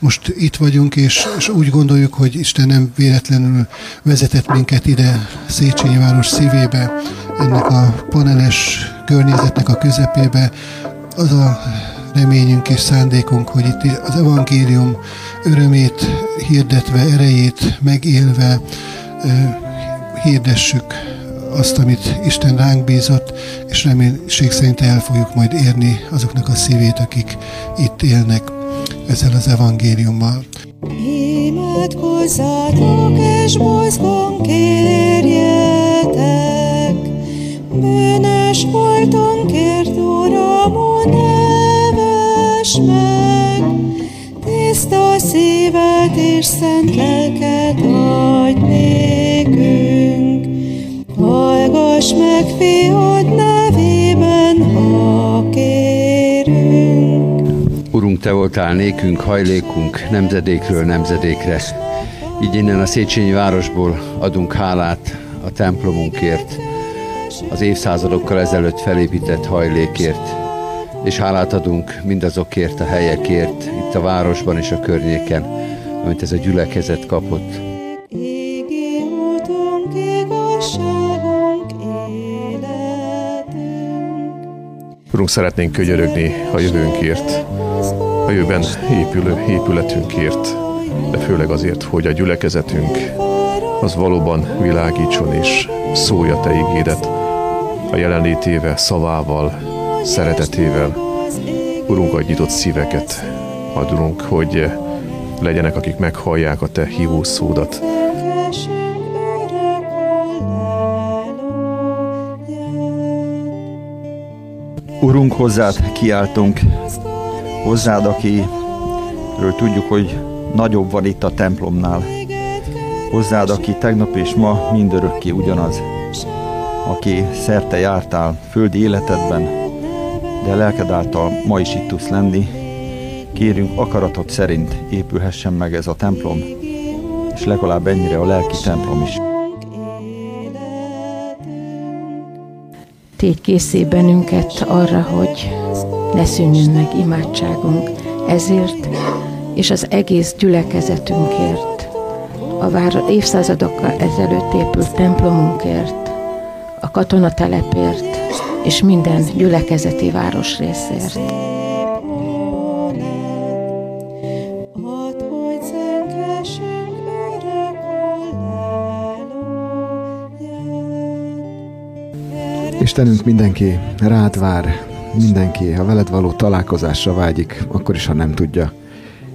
most itt vagyunk, és, és úgy gondoljuk, hogy Isten nem véletlenül vezetett minket ide Széchenyi város szívébe, ennek a paneles környezetnek a közepébe. Az a reményünk és szándékunk, hogy itt az evangélium örömét hirdetve, erejét megélve hirdessük azt, amit Isten ránk bízott, és reménység szerint el fogjuk majd érni azoknak a szívét, akik itt élnek ezzel az evangéliummal. Imádkozzátok és mozgón kérjetek, bűnös voltunk kért, Uramon, neves meg, tiszta szívet és szent lelket adj nékünk. Hallgass meg, fiad Te voltál nékünk, hajlékunk, nemzedékről nemzedékre. Így innen a Széchenyi városból adunk hálát a templomunkért, az évszázadokkal ezelőtt felépített hajlékért, és hálát adunk mindazokért a helyekért, itt a városban és a környéken, amit ez a gyülekezet kapott. Urunk, szeretnénk könyörögni a jövőnkért, a jövőben épülő épületünkért, de főleg azért, hogy a gyülekezetünk az valóban világítson és szólja Te ígédet a jelenlétével, szavával, szeretetével. Urunk, adj nyitott szíveket, adunk, hogy legyenek, akik meghallják a Te hívó szódat, Urunk, hozzád kiáltunk, hozzád, akiről tudjuk, hogy nagyobb van itt a templomnál. Hozzád, aki tegnap és ma mindörökké ugyanaz, aki szerte jártál földi életedben, de lelked által ma is itt tudsz lenni. Kérünk akaratod szerint épülhessen meg ez a templom, és legalább ennyire a lelki templom is. Tégy készé bennünket arra, hogy ne szűnjön meg imádságunk ezért, és az egész gyülekezetünkért, a vár évszázadokkal ezelőtt épült templomunkért, a katonatelepért, és minden gyülekezeti városrészért. Istenünk mindenki rád vár, mindenki a veled való találkozásra vágyik, akkor is, ha nem tudja.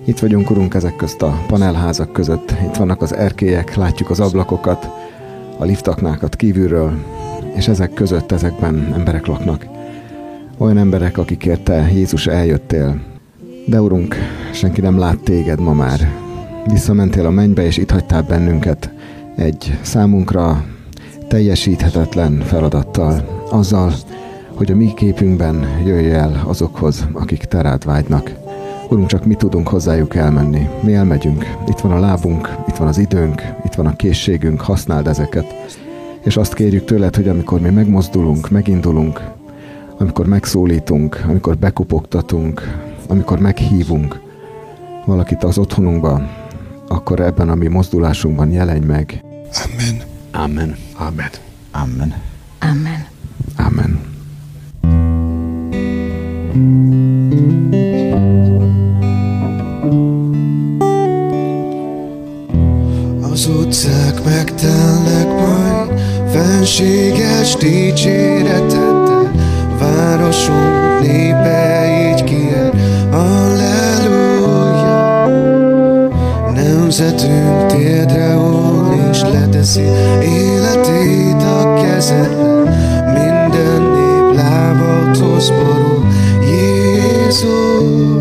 Itt vagyunk, Urunk, ezek közt a panelházak között. Itt vannak az erkélyek, látjuk az ablakokat, a liftaknákat kívülről, és ezek között, ezekben emberek laknak. Olyan emberek, akikért Te, Jézus, eljöttél. De, Urunk, senki nem lát Téged ma már. Visszamentél a mennybe, és itt hagytál bennünket egy számunkra teljesíthetetlen feladattal, azzal, hogy a mi képünkben jöjj el azokhoz, akik te rád vágynak. Urunk, csak mi tudunk hozzájuk elmenni. Mi elmegyünk. Itt van a lábunk, itt van az időnk, itt van a készségünk, használd ezeket. És azt kérjük tőled, hogy amikor mi megmozdulunk, megindulunk, amikor megszólítunk, amikor bekopogtatunk, amikor meghívunk valakit az otthonunkba, akkor ebben a mi mozdulásunkban jelenj meg. Amen. Amen. Amen. Amen. Amen. Amen. Az utcák megtelnek majd fenséges dicséretettel, városunk népe így kiel, Alleluja. Nemzetünk térdre leteszi életét a kezedbe, minden nép lábat hoz borul, Jézus.